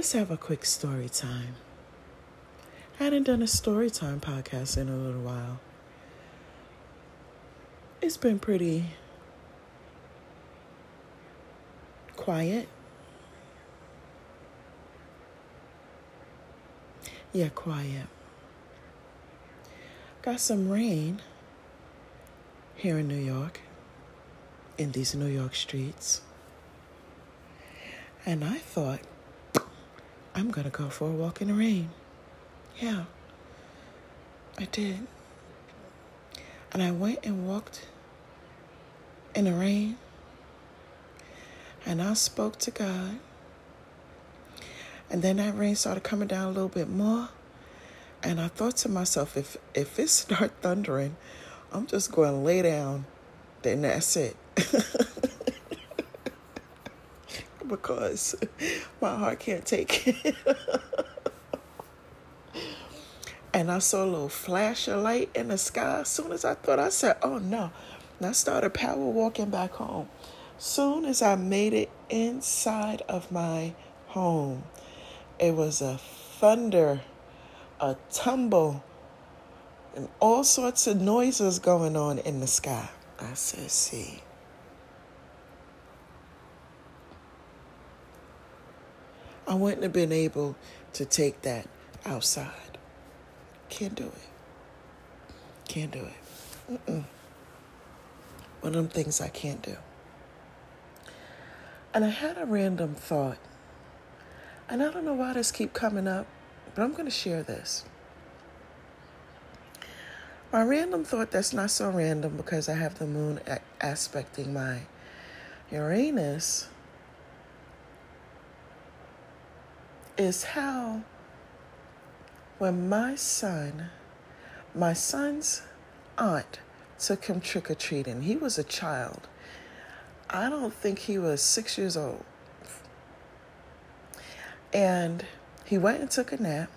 let's have a quick story time. I hadn't done a story time podcast in a little while. It's been pretty quiet. Yeah, quiet. Got some rain here in New York, in these New York streets. And I thought, I'm going to go for a walk in the rain. Yeah, I did. And I went and walked in the rain. And I spoke to God. And then that rain started coming down a little bit more. And I thought to myself, if if it start thundering, I'm just going to lay down. Then that's it. because my heart can't take it. and I saw a little flash of light in the sky. As soon as I thought, I said, oh no. And I started power walking back home. Soon as I made it inside of my home, it was a thunder, a tumble, and all sorts of noises going on in the sky. I said, see. I wouldn't have been able to take that outside. Can't do it. Can't do it. Mm-mm. One of them things I can't do. And I had a random thought. And I don't know why this keep coming up, but I'm going to share this. My random thought that's not so random because I have the moon aspecting my Uranus is how when my son, my son's aunt took him trick or treating, he was a child. I don't think he was six years old. And he went and took a nap.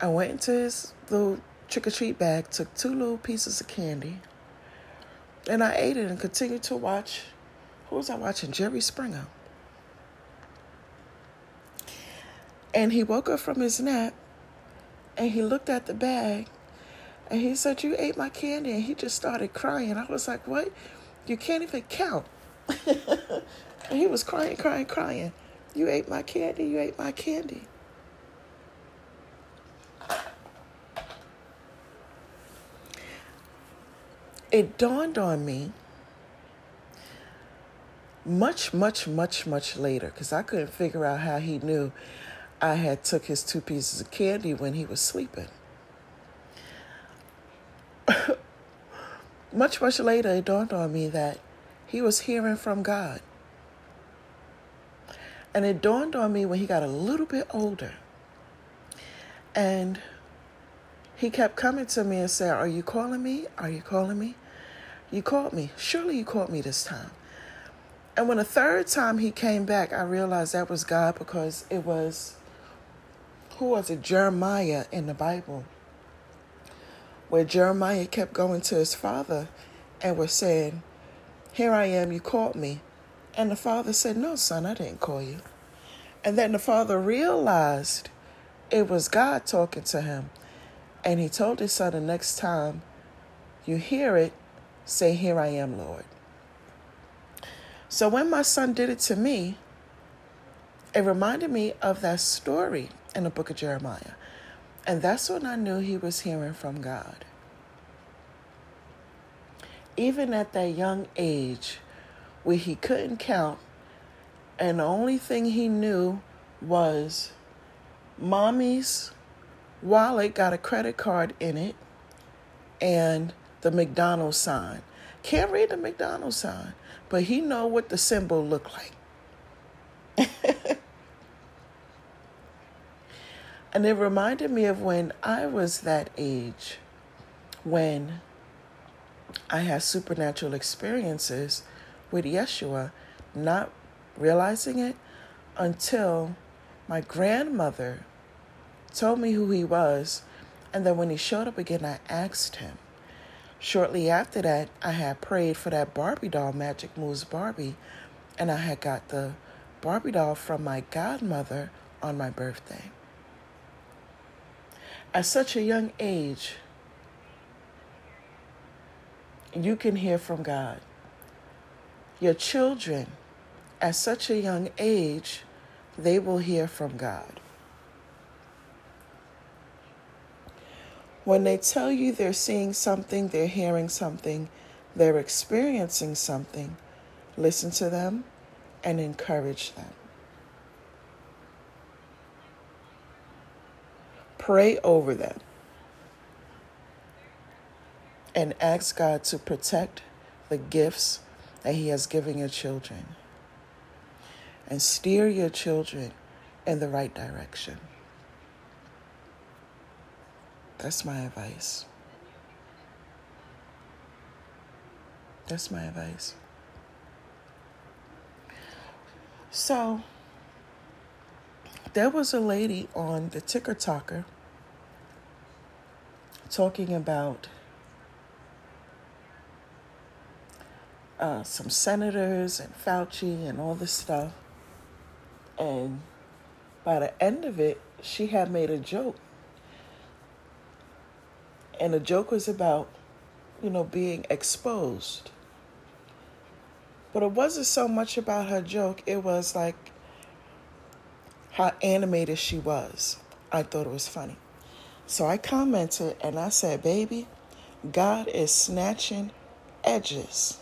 I went into his little trick or treat bag, took two little pieces of candy, and I ate it and continued to watch. Who was I watching? Jerry Springer. And he woke up from his nap and he looked at the bag and he said, You ate my candy. And he just started crying. I was like, What? You can't even count. and he was crying, crying, crying. You ate my candy. You ate my candy. It dawned on me much, much, much, much later because I couldn't figure out how he knew I had took his two pieces of candy when he was sleeping. much, much later, it dawned on me that he was hearing from God. And it dawned on me when he got a little bit older. And he kept coming to me and said, Are you calling me? Are you calling me? You called me. Surely you called me this time. And when the third time he came back, I realized that was God because it was who was it? Jeremiah in the Bible, where Jeremiah kept going to his father and was saying, Here I am, you called me. And the father said, No, son, I didn't call you. And then the father realized it was God talking to him. And he told his son the next time you hear it, say, Here I am, Lord. So when my son did it to me, it reminded me of that story in the book of Jeremiah. And that's when I knew he was hearing from God. Even at that young age where he couldn't count, and the only thing he knew was mommy's wallet got a credit card in it and the McDonald's sign. Can't read the McDonald's sign, but he know what the symbol looked like. And it reminded me of when I was that age, when I had supernatural experiences with Yeshua, not realizing it until my grandmother told me who he was. And then when he showed up again, I asked him. Shortly after that, I had prayed for that Barbie doll, Magic Moves Barbie, and I had got the Barbie doll from my godmother on my birthday. At such a young age, you can hear from God. Your children, at such a young age, they will hear from God. When they tell you they're seeing something, they're hearing something, they're experiencing something, listen to them and encourage them. Pray over them and ask God to protect the gifts that He has given your children and steer your children in the right direction. That's my advice. That's my advice. So, there was a lady on the Ticker Talker talking about uh, some senators and Fauci and all this stuff. And by the end of it, she had made a joke and the joke was about, you know, being exposed. But it wasn't so much about her joke, it was like how animated she was. I thought it was funny. So I commented and I said, Baby, God is snatching edges.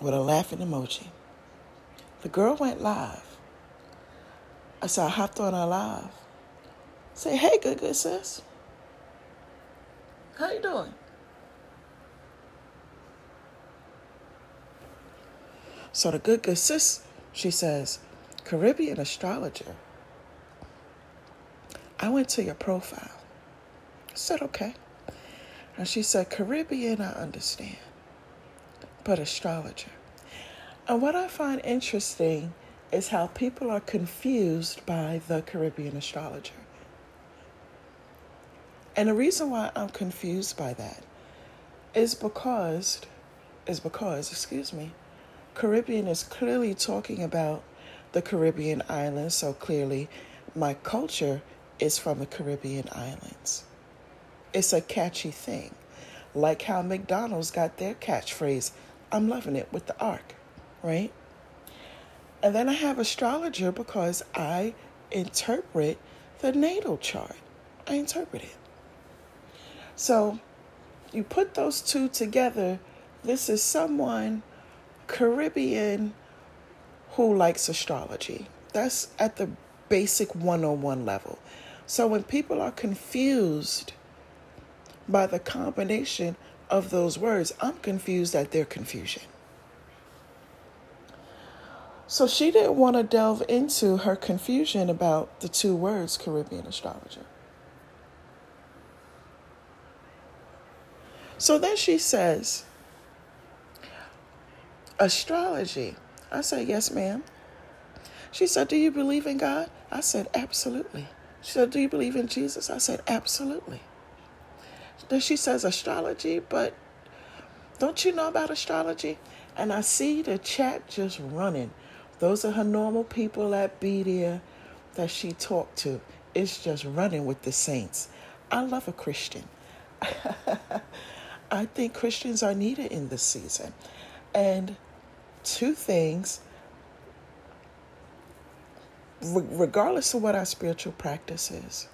With a laughing emoji. The girl went live. I said, I hopped on her live. Say, hey, good, good sis. How you doing? So the good, good sis, she says, Caribbean astrologer. I went to your profile. I said, okay. And she said, Caribbean, I understand, but astrologer. And what I find interesting is how people are confused by the Caribbean astrologer. And the reason why I'm confused by that is because is because, excuse me, Caribbean is clearly talking about the Caribbean islands, so clearly my culture is from the Caribbean islands. It's a catchy thing. Like how McDonald's got their catchphrase, I'm loving it with the ark, right? And then I have astrologer because I interpret the natal chart. I interpret it. So you put those two together. This is someone Caribbean who likes astrology. That's at the basic 101 level. So when people are confused by the combination of those words, I'm confused at their confusion. So she didn't want to delve into her confusion about the two words Caribbean astrologer. So then she says, Astrology. I say, Yes, ma'am. She said, Do you believe in God? I said, Absolutely. She said, Do you believe in Jesus? I said, Absolutely. Then she says, Astrology, but don't you know about astrology? And I see the chat just running. Those are her normal people at Bedia that she talked to. It's just running with the saints. I love a Christian. I think Christians are needed in this season. And two things, regardless of what our spiritual practice is,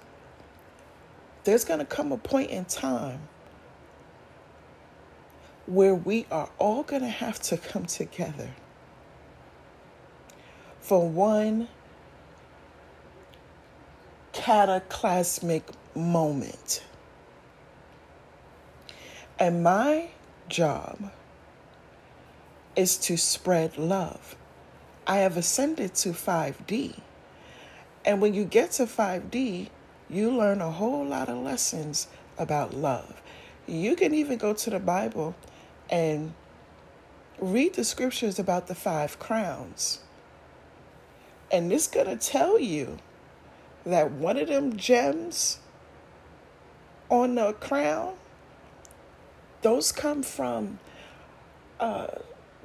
there's going to come a point in time where we are all going to have to come together for one cataclysmic moment. And my job is to spread love. I have ascended to 5D. And when you get to 5D, you learn a whole lot of lessons about love. You can even go to the Bible and read the scriptures about the five crowns. And it's going to tell you that one of them gems on the crown those come from uh,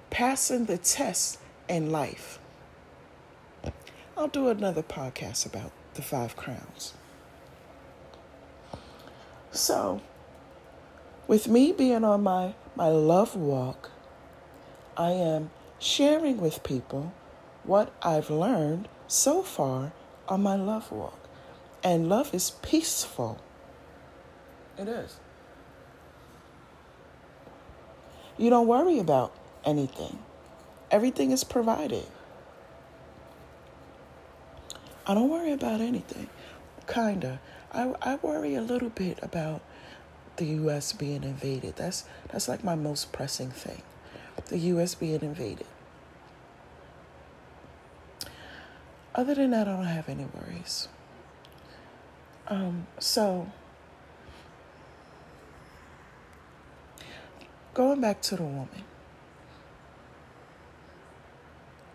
passing the test in life. I'll do another podcast about the five crowns. So, with me being on my, my love walk, I am sharing with people what I've learned so far on my love walk. And love is peaceful. It is. You don't worry about anything, everything is provided. I don't worry about anything. Kinda. I, I worry a little bit about the US being invaded. That's that's like my most pressing thing. The US being invaded. Other than that, I don't have any worries. Um, so going back to the woman.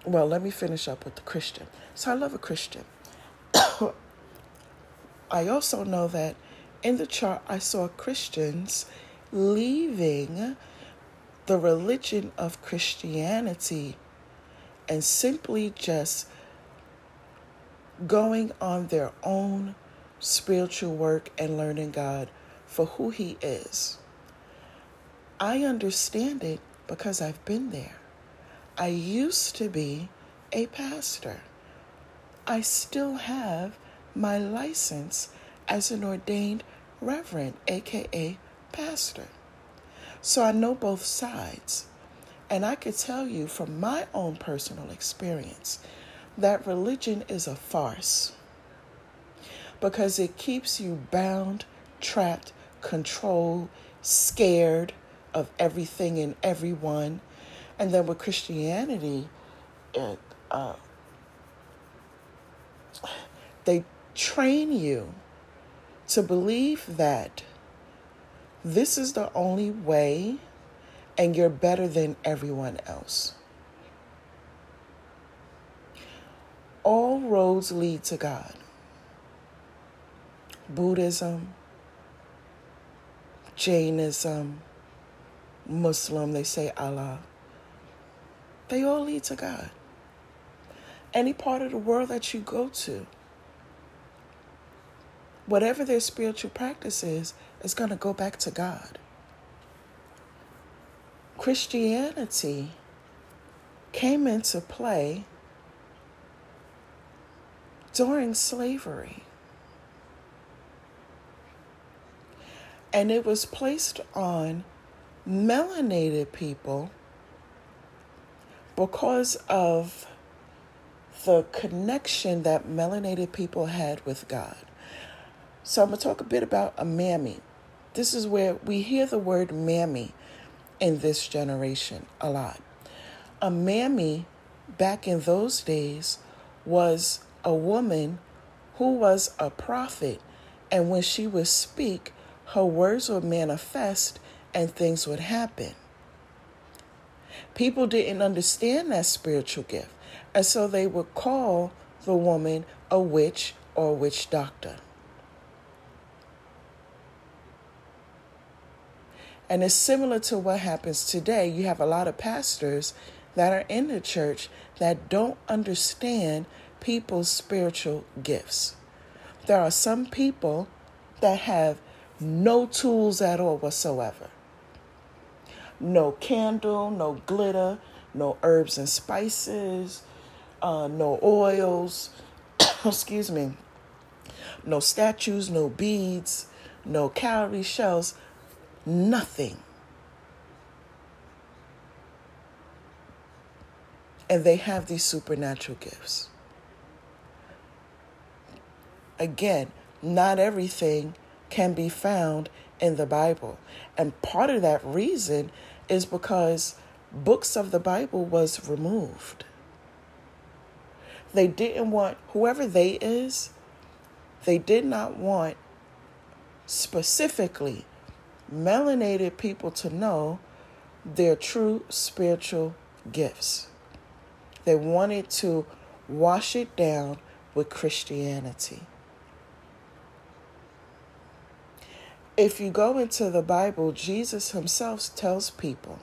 Well, let me finish up with the Christian. So I love a Christian. I also know that in the chart I saw Christians leaving the religion of Christianity and simply just going on their own spiritual work and learning God for who He is. I understand it because I've been there. I used to be a pastor. I still have my license as an ordained reverend, aka pastor. So I know both sides. And I could tell you from my own personal experience that religion is a farce because it keeps you bound, trapped, controlled, scared of everything and everyone. And then with Christianity, it, uh, they train you to believe that this is the only way and you're better than everyone else. All roads lead to God. Buddhism, Jainism, Muslim, they say Allah. They all lead to God. Any part of the world that you go to, whatever their spiritual practice is, is going to go back to God. Christianity came into play during slavery. And it was placed on melanated people because of the connection that melanated people had with God. So I'm going to talk a bit about a mammy. This is where we hear the word mammy in this generation a lot. A mammy back in those days was a woman who was a prophet, and when she would speak, her words would manifest and things would happen. People didn't understand that spiritual gift, and so they would call the woman a witch or witch doctor. And it's similar to what happens today. You have a lot of pastors that are in the church that don't understand people's spiritual gifts. There are some people that have no tools at all whatsoever. No candle, no glitter, no herbs and spices, uh, no oils, excuse me, no statues, no beads, no cowrie shells nothing. And they have these supernatural gifts. Again, not everything can be found in the Bible. And part of that reason is because books of the Bible was removed. They didn't want whoever they is, they did not want specifically melanated people to know their true spiritual gifts. They wanted to wash it down with Christianity. If you go into the Bible, Jesus himself tells people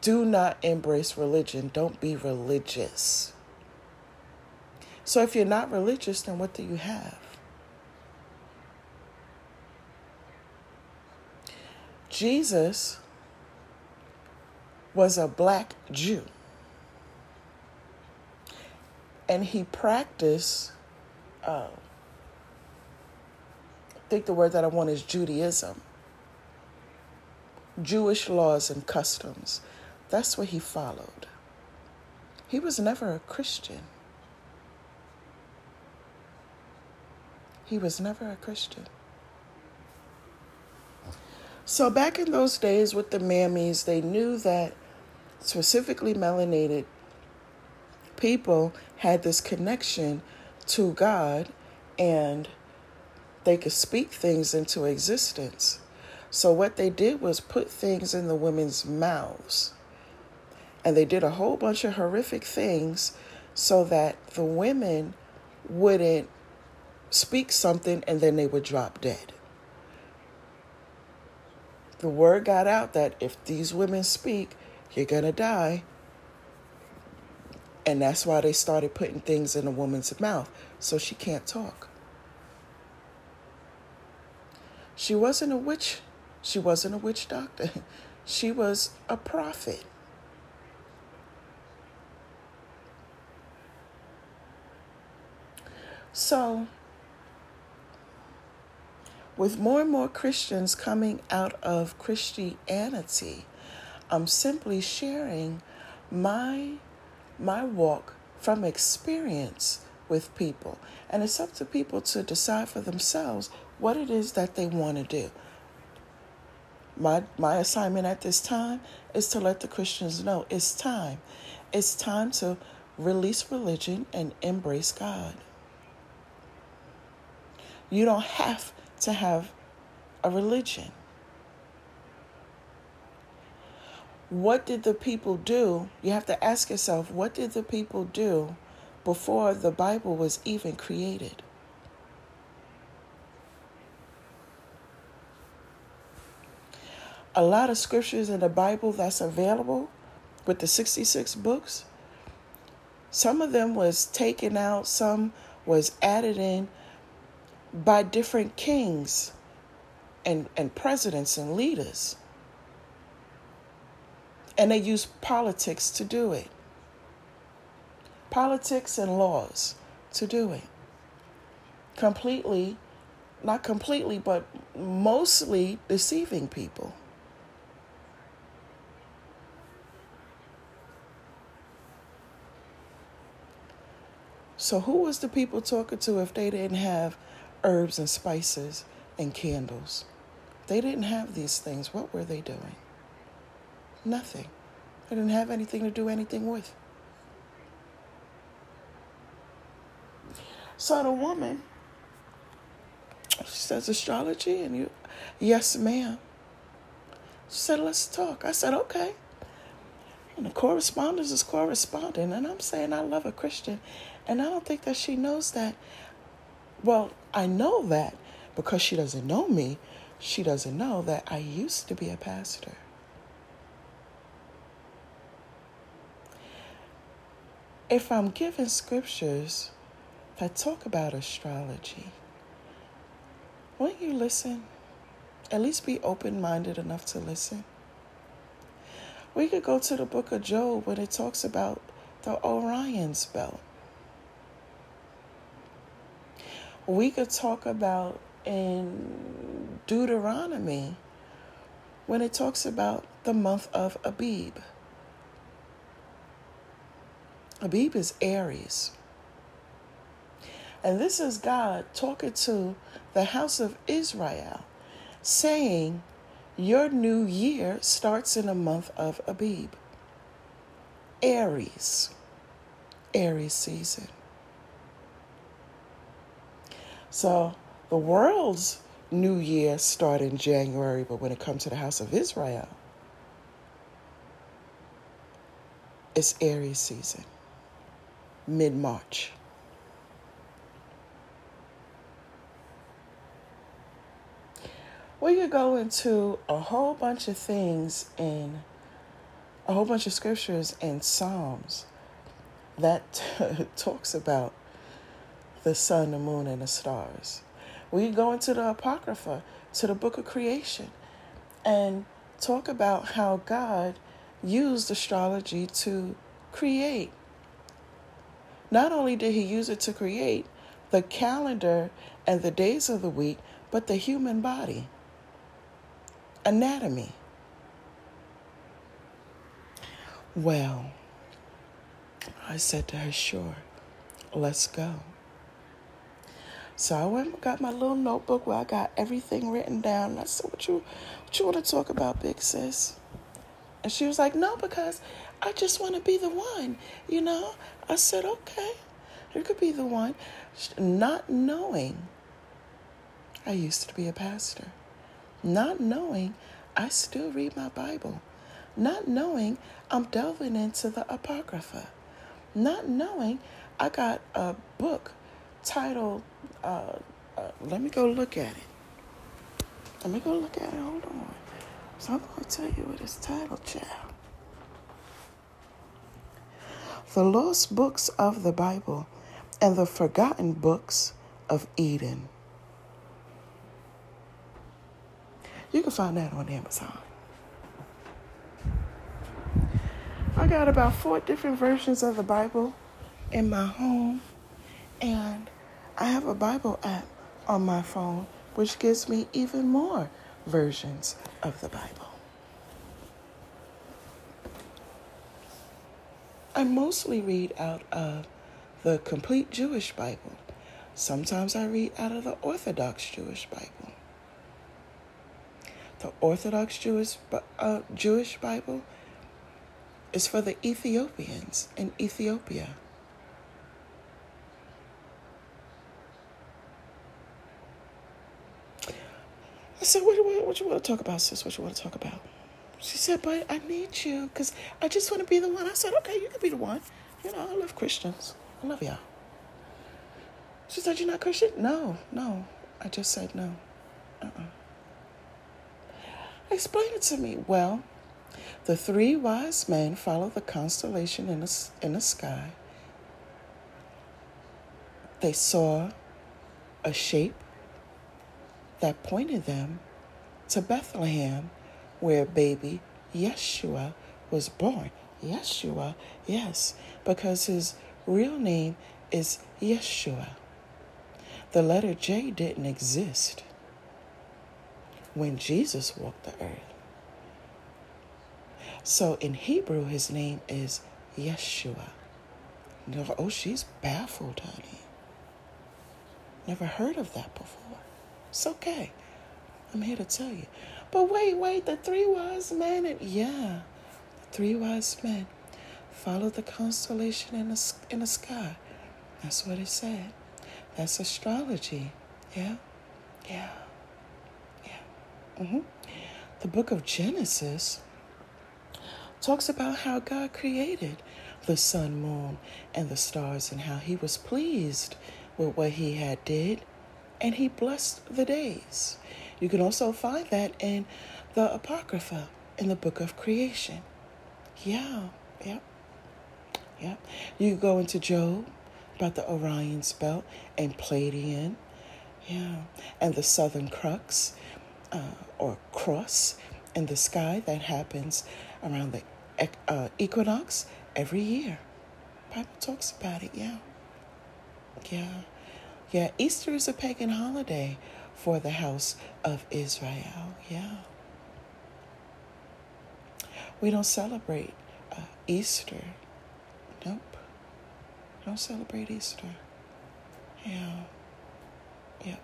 do not embrace religion. Don't be religious. So if you're not religious, then what do you have? Jesus was a black Jew. And he practiced, uh, I think the word that I want is Judaism. Jewish laws and customs. That's what he followed. He was never a Christian. He was never a Christian. So, back in those days with the mammies, they knew that specifically melanated people had this connection to God and they could speak things into existence. So, what they did was put things in the women's mouths. And they did a whole bunch of horrific things so that the women wouldn't speak something and then they would drop dead the word got out that if these women speak, you're going to die. And that's why they started putting things in a woman's mouth so she can't talk. She wasn't a witch. She wasn't a witch doctor. She was a prophet. So with more and more Christians coming out of Christianity, I'm simply sharing my my walk from experience with people. And it's up to people to decide for themselves what it is that they want to do. My my assignment at this time is to let the Christians know it's time. It's time to release religion and embrace God. You don't have to have a religion. What did the people do? You have to ask yourself, what did the people do before the Bible was even created? A lot of scriptures in the Bible that's available with the 66 books, some of them was taken out, some was added in by different kings and, and presidents and leaders. And they use politics to do it. Politics and laws to do it. Completely, not completely, but mostly deceiving people. So, who was the people talking to if they didn't have herbs and spices and candles. They didn't have these things. What were they doing? Nothing. They didn't have anything to do anything with. So the woman, she says, astrology? And you, yes, ma'am. She said, let's talk. I said, okay. And the correspondence is corresponding. And I'm saying I love a Christian. And I don't think that she knows that. Well, I know that because she doesn't know me, she doesn't know that I used to be a pastor. If I'm given scriptures that talk about astrology, won't you listen? At least be open minded enough to listen. We could go to the book of Job when it talks about the Orion's belt. We could talk about in Deuteronomy when it talks about the month of Abib. Abib is Aries. And this is God talking to the house of Israel, saying, Your new year starts in the month of Abib. Aries, Aries season. So the world's new year start in January, but when it comes to the house of Israel, it's Aries season, mid March. We could go into a whole bunch of things in a whole bunch of scriptures and Psalms that talks about the sun, the moon, and the stars. We go into the Apocrypha, to the book of creation, and talk about how God used astrology to create. Not only did he use it to create the calendar and the days of the week, but the human body, anatomy. Well, I said to her, sure, let's go. So I went and got my little notebook where I got everything written down. And I said, What you what you want to talk about, big sis? And she was like, No, because I just want to be the one, you know? I said, Okay, you could be the one. Not knowing I used to be a pastor. Not knowing I still read my Bible. Not knowing I'm delving into the Apocrypha. Not knowing I got a book titled, uh, uh, let me go look at it. Let me go look at it. Hold on. So I'm going to tell you what it's titled, child. The Lost Books of the Bible and the Forgotten Books of Eden. You can find that on Amazon. I got about four different versions of the Bible in my home, and I have a Bible app on my phone which gives me even more versions of the Bible. I mostly read out of the complete Jewish Bible. Sometimes I read out of the Orthodox Jewish Bible. The Orthodox Jewish, uh, Jewish Bible is for the Ethiopians in Ethiopia. I said, what, you want to talk about, sis? What you want to talk about? She said, but I need you because I just want to be the one. I said, okay, you can be the one. You know, I love Christians. I love y'all. She said, you're not Christian? No, no. I just said no. Uh-uh. Explain it to me. Well, the three wise men followed the constellation in the, in the sky. They saw a shape that pointed them to Bethlehem, where baby Yeshua was born. Yeshua, yes, because his real name is Yeshua. The letter J didn't exist when Jesus walked the earth. So in Hebrew, his name is Yeshua. Oh, she's baffled, honey. Never heard of that before. It's okay. I'm here to tell you. But wait, wait, the three wise men, and yeah, the three wise men followed the constellation in the, in the sky. That's what it said. That's astrology. Yeah, yeah, yeah. Mm-hmm. The book of Genesis talks about how God created the sun, moon, and the stars, and how He was pleased with what He had did and he blessed the days. You can also find that in the Apocrypha in the book of creation. Yeah, yep, yep. You go into Job about the Orion's belt and Pleiadian, yeah, and the southern crux uh, or cross in the sky that happens around the uh, equinox every year. Bible talks about it, yeah, yeah. Yeah, Easter is a pagan holiday for the house of Israel. Yeah. We don't celebrate uh, Easter. Nope. Don't celebrate Easter. Yeah. Yeah.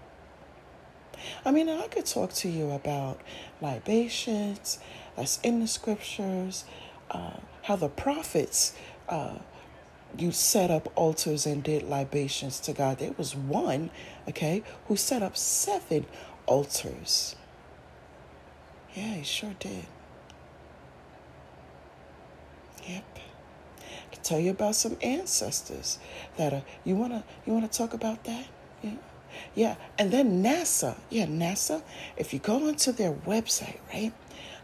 I mean, I could talk to you about libations, that's in the scriptures, uh, how the prophets uh, you set up altars and did libations to God. There was one, okay, who set up seven altars. Yeah, he sure did. Yep. I can tell you about some ancestors that are you wanna you wanna talk about that? Yeah. Yeah. And then NASA. Yeah, NASA. If you go onto their website, right?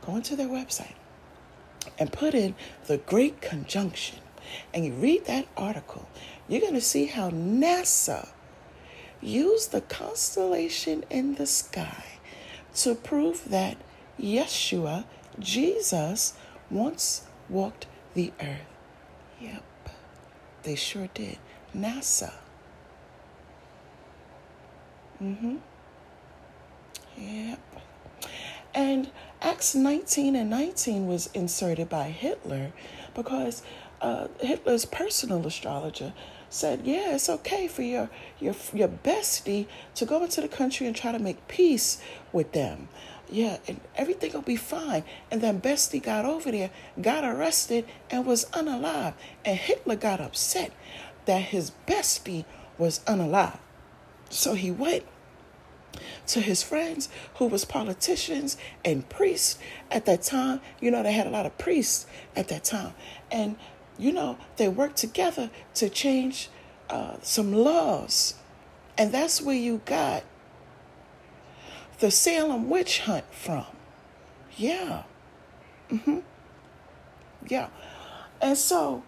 Go onto their website. and put in the Great Conjunction and you read that article, you're going to see how NASA used the constellation in the sky to prove that Yeshua, Jesus, once walked the earth. Yep, they sure did. NASA. Mm-hmm. Yep. And Acts 19 and 19 was inserted by Hitler because uh, Hitler's personal astrologer said, "Yeah, it's okay for your your your bestie to go into the country and try to make peace with them. Yeah, and everything will be fine." And then bestie got over there, got arrested, and was unalive. And Hitler got upset that his bestie was unalive, so he went to his friends who was politicians and priests at that time you know they had a lot of priests at that time and you know, they work together to change uh, some laws. And that's where you got the Salem witch hunt from. Yeah. Mm-hmm. Yeah. And so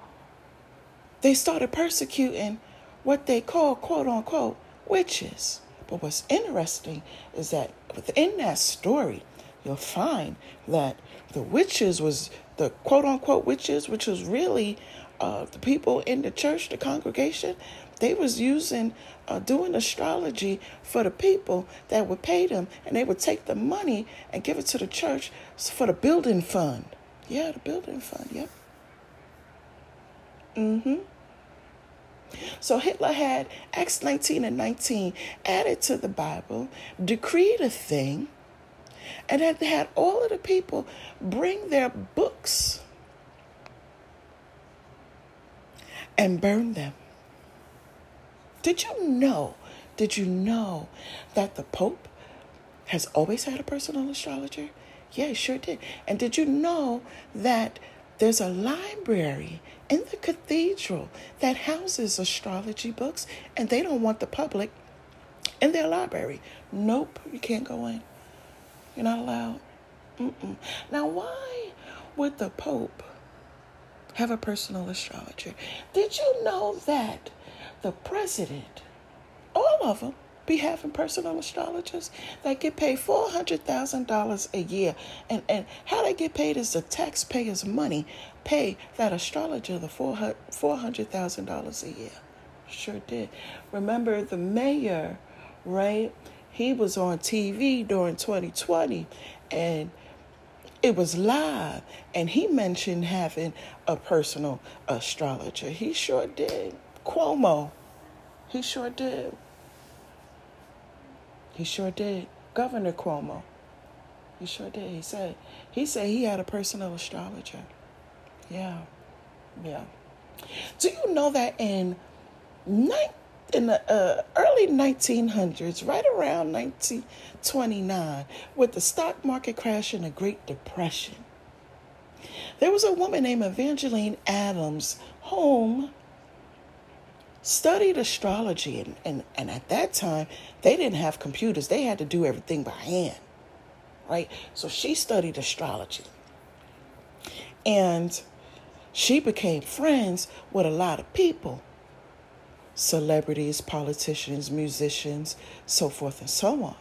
they started persecuting what they call, quote unquote, witches. But what's interesting is that within that story, you'll find that the witches was the quote unquote witches, which was really uh, the people in the church, the congregation, they was using uh, doing astrology for the people that would pay them, and they would take the money and give it to the church for the building fund. Yeah, the building fund. Yep. Mm-hmm. So Hitler had Acts 19 and 19 added to the Bible, decreed a thing, and had had all of the people bring their books and burn them. Did you know? Did you know that the Pope has always had a personal astrologer? Yeah, sure did. And did you know that there's a library in the cathedral that houses astrology books and they don't want the public in their library? Nope, you can't go in. You're not allowed. Mm-mm. Now, why would the Pope have a personal astrologer? Did you know that the president, all of them, be having personal astrologers that get paid four hundred thousand dollars a year, and and how they get paid is the taxpayers' money pay that astrologer the four hundred thousand dollars a year. Sure did. Remember the mayor, right? He was on TV during 2020 and it was live and he mentioned having a personal astrologer. He sure did. Cuomo, he sure did. He sure did. Governor Cuomo, he sure did. He said he said he had a personal astrologer. Yeah, yeah. Do you know that in 19 in the uh, early 1900s, right around 1929, with the stock market crash and the Great Depression, there was a woman named Evangeline Adams whom studied astrology. And, and, and at that time, they didn't have computers, they had to do everything by hand, right? So she studied astrology. And she became friends with a lot of people celebrities, politicians, musicians, so forth and so on.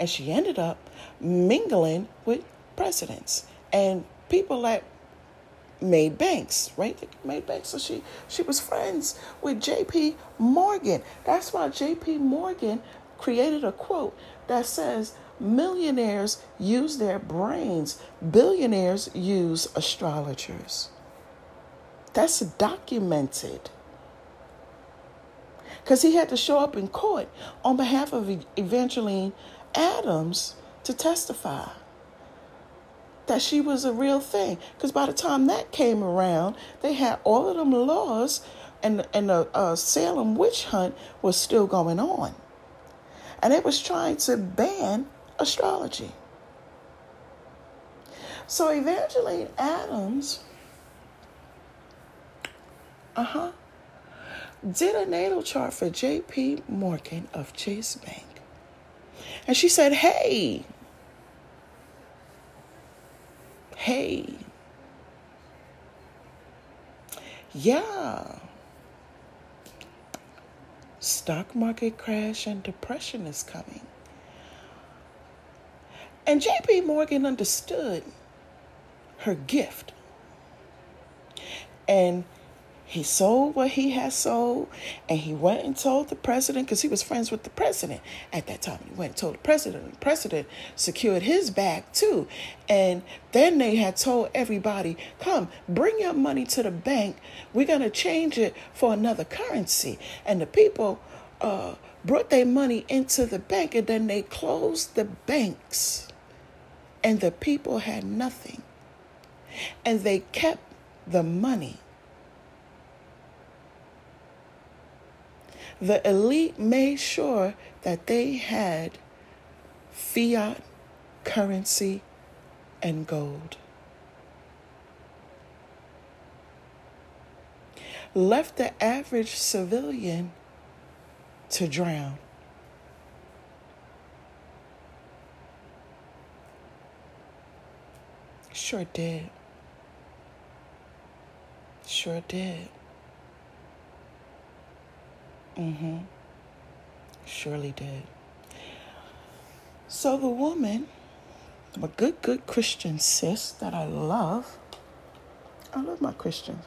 And she ended up mingling with presidents and people that made banks, right? They made banks. So she she was friends with J.P. Morgan. That's why J.P. Morgan created a quote that says, "Millionaires use their brains. Billionaires use astrologers." That's documented because he had to show up in court on behalf of Evangeline Adams to testify that she was a real thing. Because by the time that came around, they had all of them laws, and and the uh, Salem witch hunt was still going on, and it was trying to ban astrology. So Evangeline Adams, uh huh did a natal chart for J.P. Morgan of Chase Bank. And she said, Hey, hey, Yeah. Stock market crash and depression is coming. And JP Morgan understood her gift. And he sold what he had sold, and he went and told the president because he was friends with the president at that time. He went and told the president, and the president secured his bag too. And then they had told everybody, Come, bring your money to the bank. We're going to change it for another currency. And the people uh, brought their money into the bank, and then they closed the banks, and the people had nothing. And they kept the money the elite made sure that they had fiat currency and gold. Left the average civilian to drown. Sure did. Sure did. Mm-hmm. Surely did. So the woman, a good, good Christian sis that I love, I love my Christians.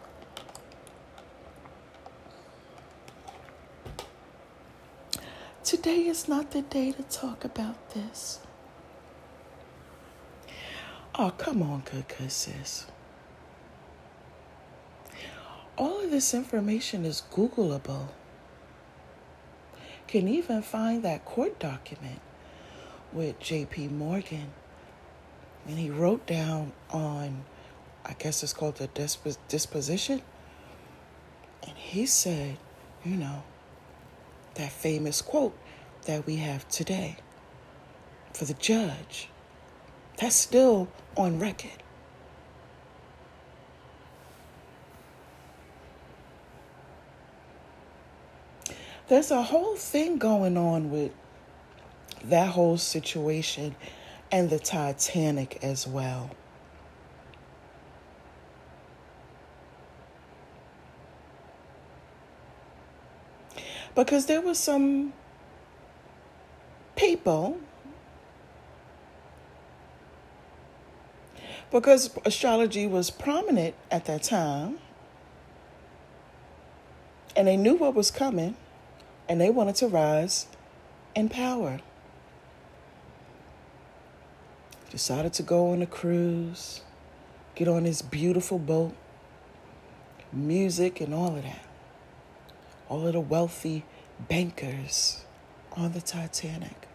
Today is not the day to talk about this. Oh, come on, good, good sis. All of this information is Googleable can even find that court document with J.P. Morgan. And he wrote down on, I guess it's called the disp- disposition. And he said, you know, that famous quote that we have today for the judge. That's still on record. There's a whole thing going on with that whole situation and the Titanic as well. Because there were some people, because astrology was prominent at that time, and they knew what was coming and they wanted to rise in power. Decided to go on a cruise, get on this beautiful boat, music and all of that. All of the wealthy bankers on the Titanic.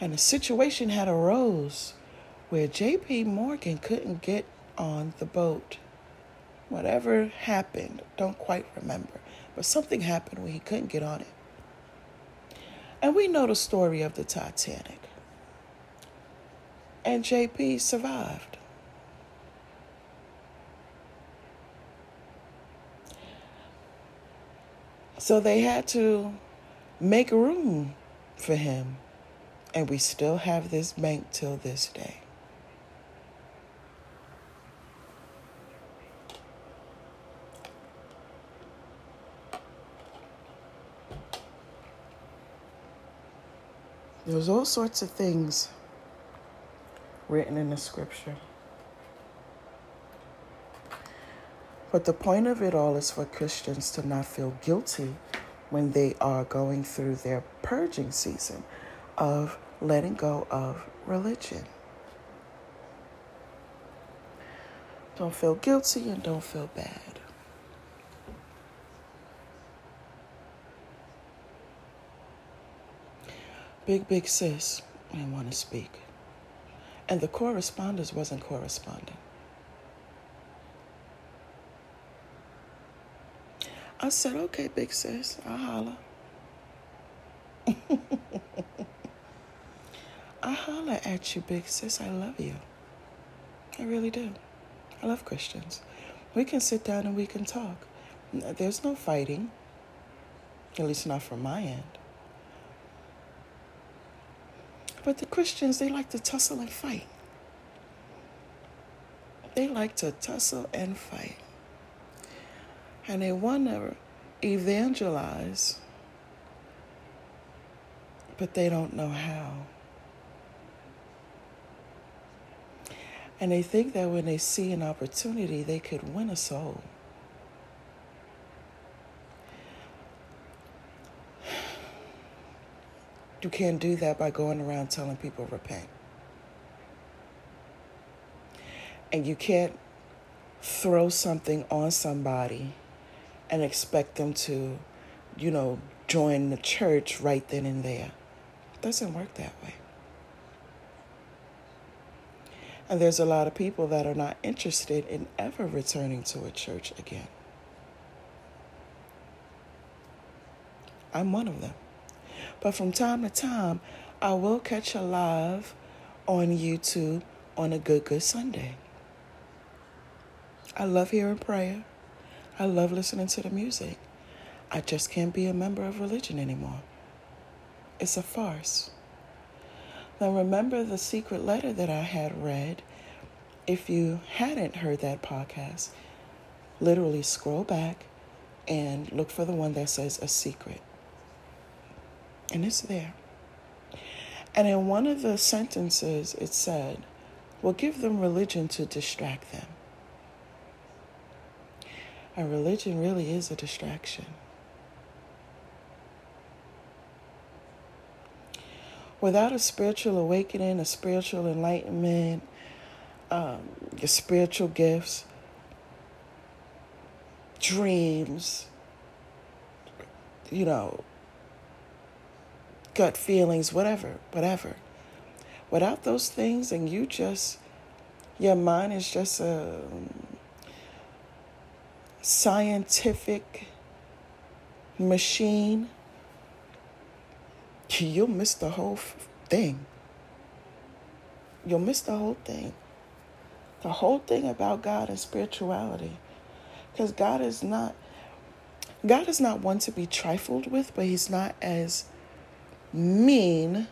And a situation had arose where JP Morgan couldn't get on the boat. Whatever happened, don't quite remember. But something happened where he couldn't get on it. And we know the story of the Titanic. And JP survived. So they had to make room for him. And we still have this bank till this day. There's all sorts of things written in the scripture. But the point of it all is for Christians to not feel guilty when they are going through their purging season of letting go of religion. Don't feel guilty and don't feel bad. Big, big sis didn't want to speak. And the correspondence wasn't corresponding. I said, okay, big sis, I'll holler. I holler at you, big sis. I love you. I really do. I love Christians. We can sit down and we can talk. There's no fighting, at least not from my end. But the Christians, they like to tussle and fight. They like to tussle and fight. and they want to evangelize, but they don't know how. And they think that when they see an opportunity, they could win a soul. You can't do that by going around telling people repent. And you can't throw something on somebody and expect them to, you know, join the church right then and there. It doesn't work that way. And there's a lot of people that are not interested in ever returning to a church again. I'm one of them. But from time to time, I will catch a live on YouTube on a Good Good Sunday. I love hearing prayer. I love listening to the music. I just can't be a member of religion anymore. It's a farce. Now, remember the secret letter that I had read? If you hadn't heard that podcast, literally scroll back and look for the one that says a secret. And it's there. And in one of the sentences, it said, Well, give them religion to distract them. And religion really is a distraction. without a spiritual awakening, a spiritual enlightenment, um, your spiritual gifts, dreams, you know, gut feelings, whatever, whatever. Without those things, and you just, your mind is just a um, scientific machine you'll miss the whole thing. You'll miss the whole thing. The whole thing about God and spirituality. Because God is not God is not one to be trifled with, but he's not as mean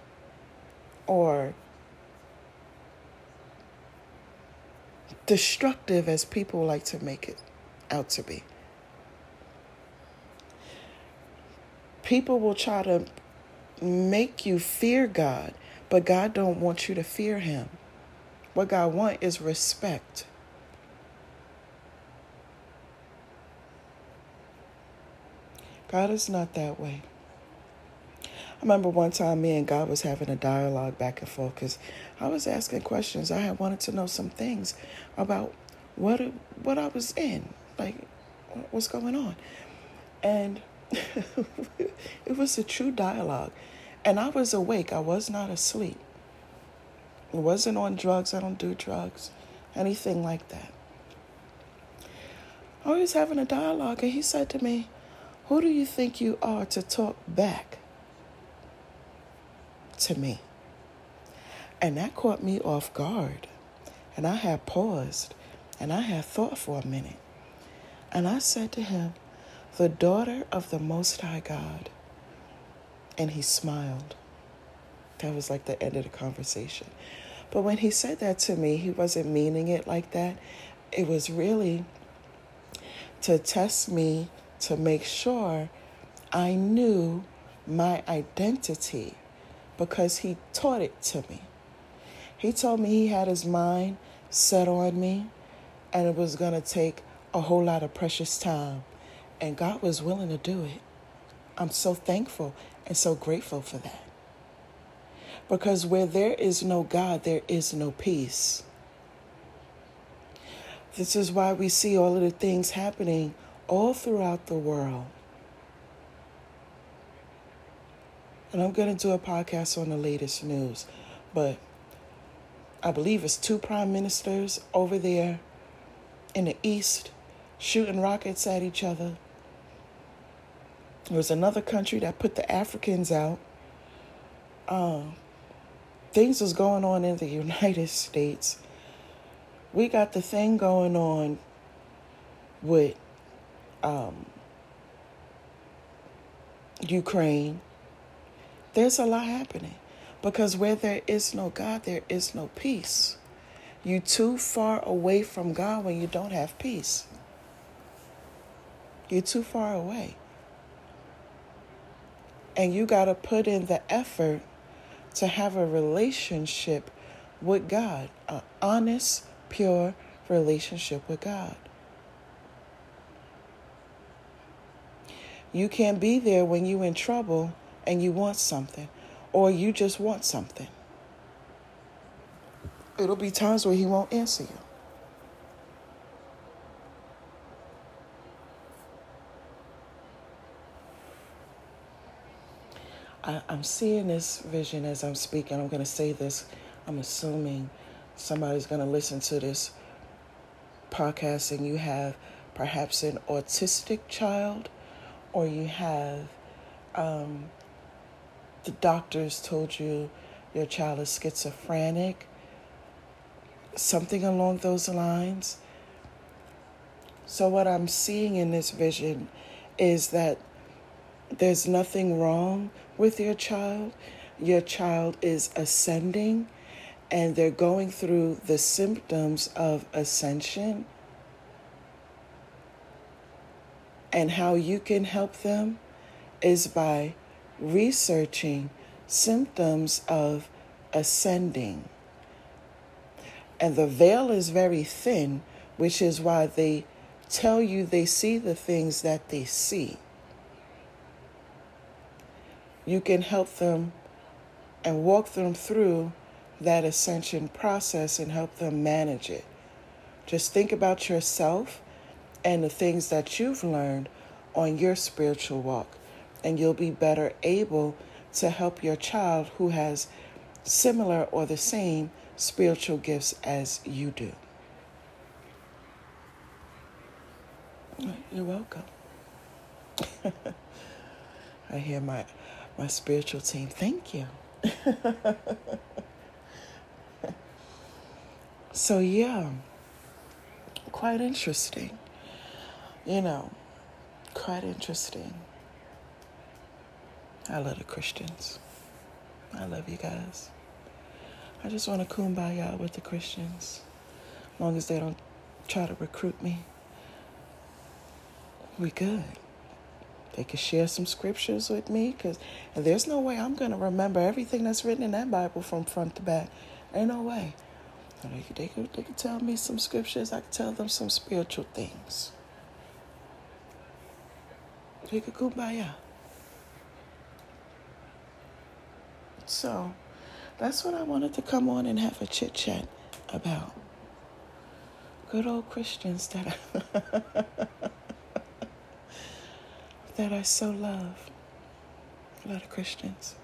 or destructive as people like to make it out to be. People will try to make you fear God, but God don't want you to fear him. What God want is respect. God is not that way. I remember one time me and God was having a dialogue back and forth because I was asking questions. I had wanted to know some things about what what I was in, like what's going on, and it was a true dialogue. And I was awake, I was not asleep. I wasn't on drugs, I don't do drugs, anything like that. I was having a dialogue, and he said to me, Who do you think you are to talk back to me? And that caught me off guard. And I had paused and I had thought for a minute. And I said to him, the daughter of the Most High God. And he smiled. That was like the end of the conversation. But when he said that to me, he wasn't meaning it like that. It was really to test me to make sure I knew my identity because he taught it to me. He told me he had his mind set on me and it was going to take a whole lot of precious time and God was willing to do it. I'm so thankful and so grateful for that. Because where there is no God, there is no peace. This is why we see all of the things happening all throughout the world. And I'm going to do a podcast on the latest news, but I believe it's two prime ministers over there in the east shooting rockets at each other there was another country that put the Africans out. Um, things was going on in the United States. We got the thing going on with um, Ukraine. There's a lot happening because where there is no God, there is no peace. You too far away from God when you don't have peace. You're too far away. And you got to put in the effort to have a relationship with God, an honest, pure relationship with God. You can't be there when you're in trouble and you want something, or you just want something. It'll be times where He won't answer you. I, am seeing this vision as I'm speaking. I'm going to say this. I'm assuming somebody's going to listen to this podcast and you have perhaps an autistic child or you have um, the doctors told you your child is schizophrenic, something along those lines. So, what I'm seeing in this vision is that there's nothing wrong with your child. Your child is ascending and they're going through the symptoms of ascension and how you can help them is by researching symptoms of ascending. And the veil is very thin, which is why they tell you they see the things that they see. You can help them and walk them through that ascension process and help them manage it. Just think about yourself and the things that you've learned on your spiritual walk, and you'll be better able to help your child who has similar or the same spiritual gifts as you do. You're welcome. I hear my my spiritual team. Thank you. so yeah, quite interesting you know, quite interesting. I love the Christians. I love you guys. I just want to kumbaya with the Christians. As long as they don't try to recruit me, we good. They could share some scriptures with me, cause and there's no way I'm gonna remember everything that's written in that Bible from front to back. Ain't no way. They could, they could, they could tell me some scriptures. I could tell them some spiritual things. Take a kumbaya. So that's what I wanted to come on and have a chit chat about. Good old Christians that I, that I so love. A lot of Christians.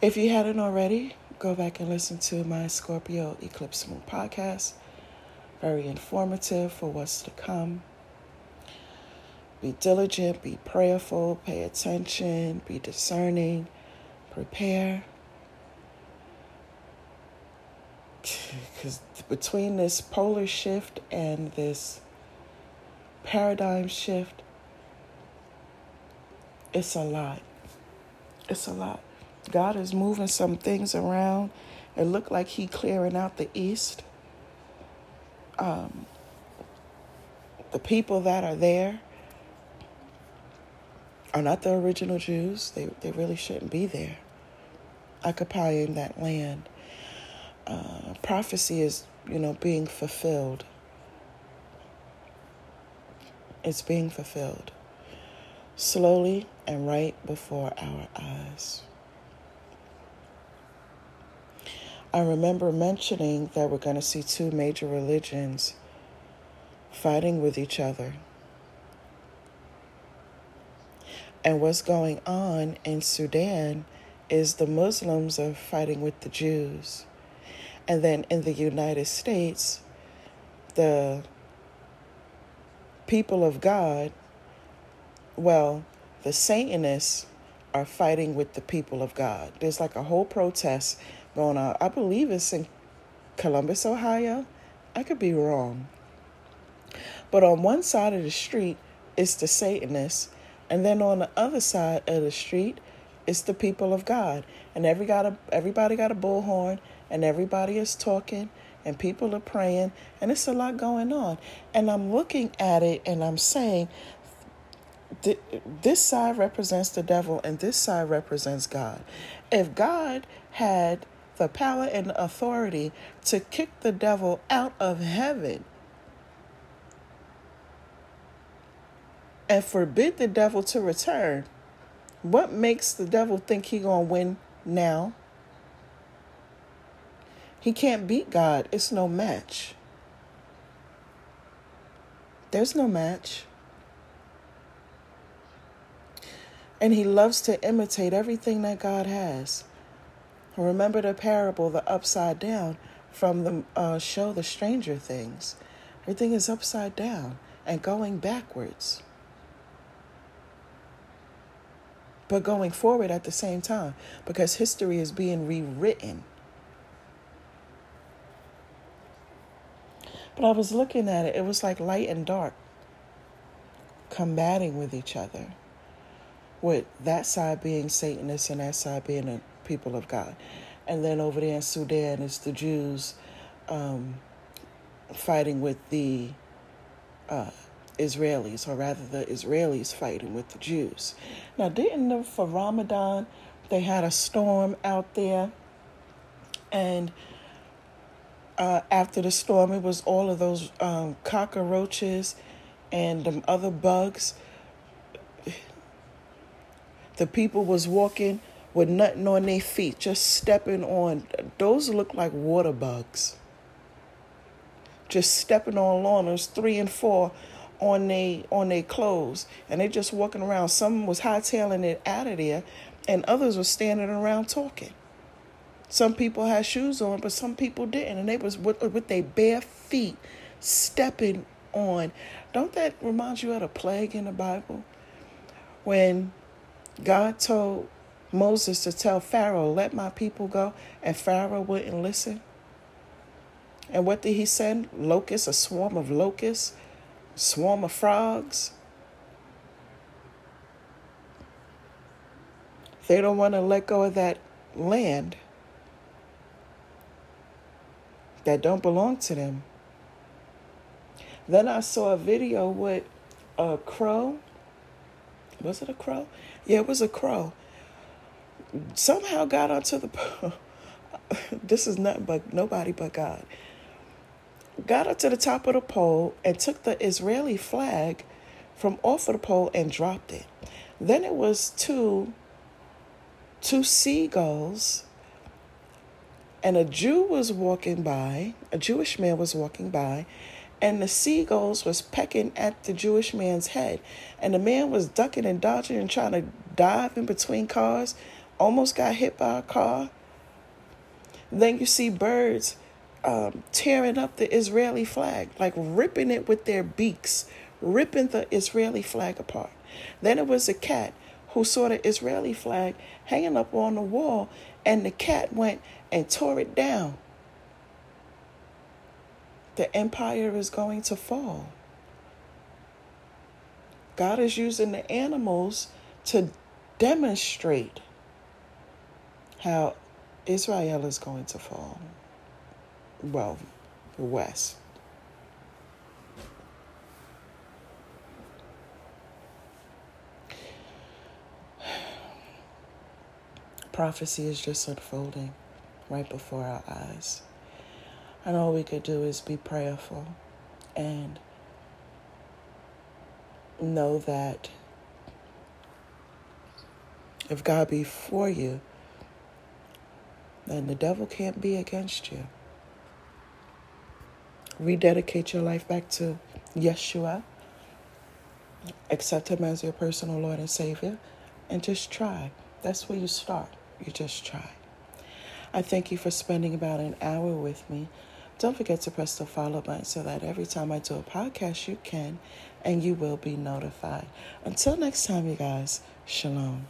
If you hadn't already, go back and listen to my Scorpio Eclipse Moon podcast. Very informative for what's to come. Be diligent, be prayerful, pay attention, be discerning, prepare. Because between this polar shift and this paradigm shift, it's a lot. It's a lot. God is moving some things around. It looked like He clearing out the east. Um, the people that are there are not the original Jews. They, they really shouldn't be there, occupying that land. Uh, prophecy is, you know, being fulfilled. It's being fulfilled slowly and right before our eyes. I remember mentioning that we're going to see two major religions fighting with each other And what's going on in Sudan is the Muslims are fighting with the Jews. And then in the United States, the people of God, well, the Satanists are fighting with the people of God. There's like a whole protest going on. I believe it's in Columbus, Ohio. I could be wrong. But on one side of the street is the Satanists, and then on the other side of the street, it's the people of God. And every got a, everybody got a bullhorn and everybody is talking and people are praying, and it's a lot going on. And I'm looking at it and I'm saying, this side represents the devil and this side represents God. If God had the power and authority to kick the devil out of heaven and forbid the devil to return, what makes the devil think he going to win now? He can't beat God. It's no match. There's no match. And he loves to imitate everything that God has. Remember the parable, the upside down, from the uh, show The Stranger Things. Everything is upside down and going backwards. But going forward at the same time because history is being rewritten. But I was looking at it, it was like light and dark combating with each other. With that side being Satanists and that side being the people of God. And then over there in Sudan, it's the Jews um, fighting with the uh, Israelis, or rather, the Israelis fighting with the Jews. Now, didn't know for Ramadan they had a storm out there, and uh, after the storm, it was all of those um, cockroaches and them other bugs. The people was walking with nothing on their feet, just stepping on. Those look like water bugs. Just stepping on lawn. Three and four on they on their clothes, and they just walking around. Some was hightailing it out of there, and others were standing around talking. Some people had shoes on, but some people didn't, and they was with, with their bare feet stepping on. Don't that remind you of the plague in the Bible? When God told Moses to tell Pharaoh, let my people go, and Pharaoh wouldn't listen. And what did he send? Locusts, a swarm of locusts, swarm of frogs. They don't want to let go of that land that don't belong to them. Then I saw a video with a crow. Was it a crow? Yeah, it was a crow. Somehow got onto the. this is nothing but nobody but God. Got up to the top of the pole and took the Israeli flag from off of the pole and dropped it. Then it was two two seagulls and a Jew was walking by, a Jewish man was walking by, and the seagulls was pecking at the Jewish man's head. And the man was ducking and dodging and trying to dive in between cars, almost got hit by a car. Then you see birds um, tearing up the Israeli flag, like ripping it with their beaks, ripping the Israeli flag apart. Then it was a cat who saw the Israeli flag hanging up on the wall, and the cat went and tore it down. The empire is going to fall. God is using the animals to demonstrate how Israel is going to fall. Well, the West. Prophecy is just unfolding right before our eyes. And all we could do is be prayerful and know that if God be for you, then the devil can't be against you. Rededicate your life back to Yeshua. Accept him as your personal Lord and Savior. And just try. That's where you start. You just try. I thank you for spending about an hour with me. Don't forget to press the follow button so that every time I do a podcast, you can and you will be notified. Until next time, you guys, shalom.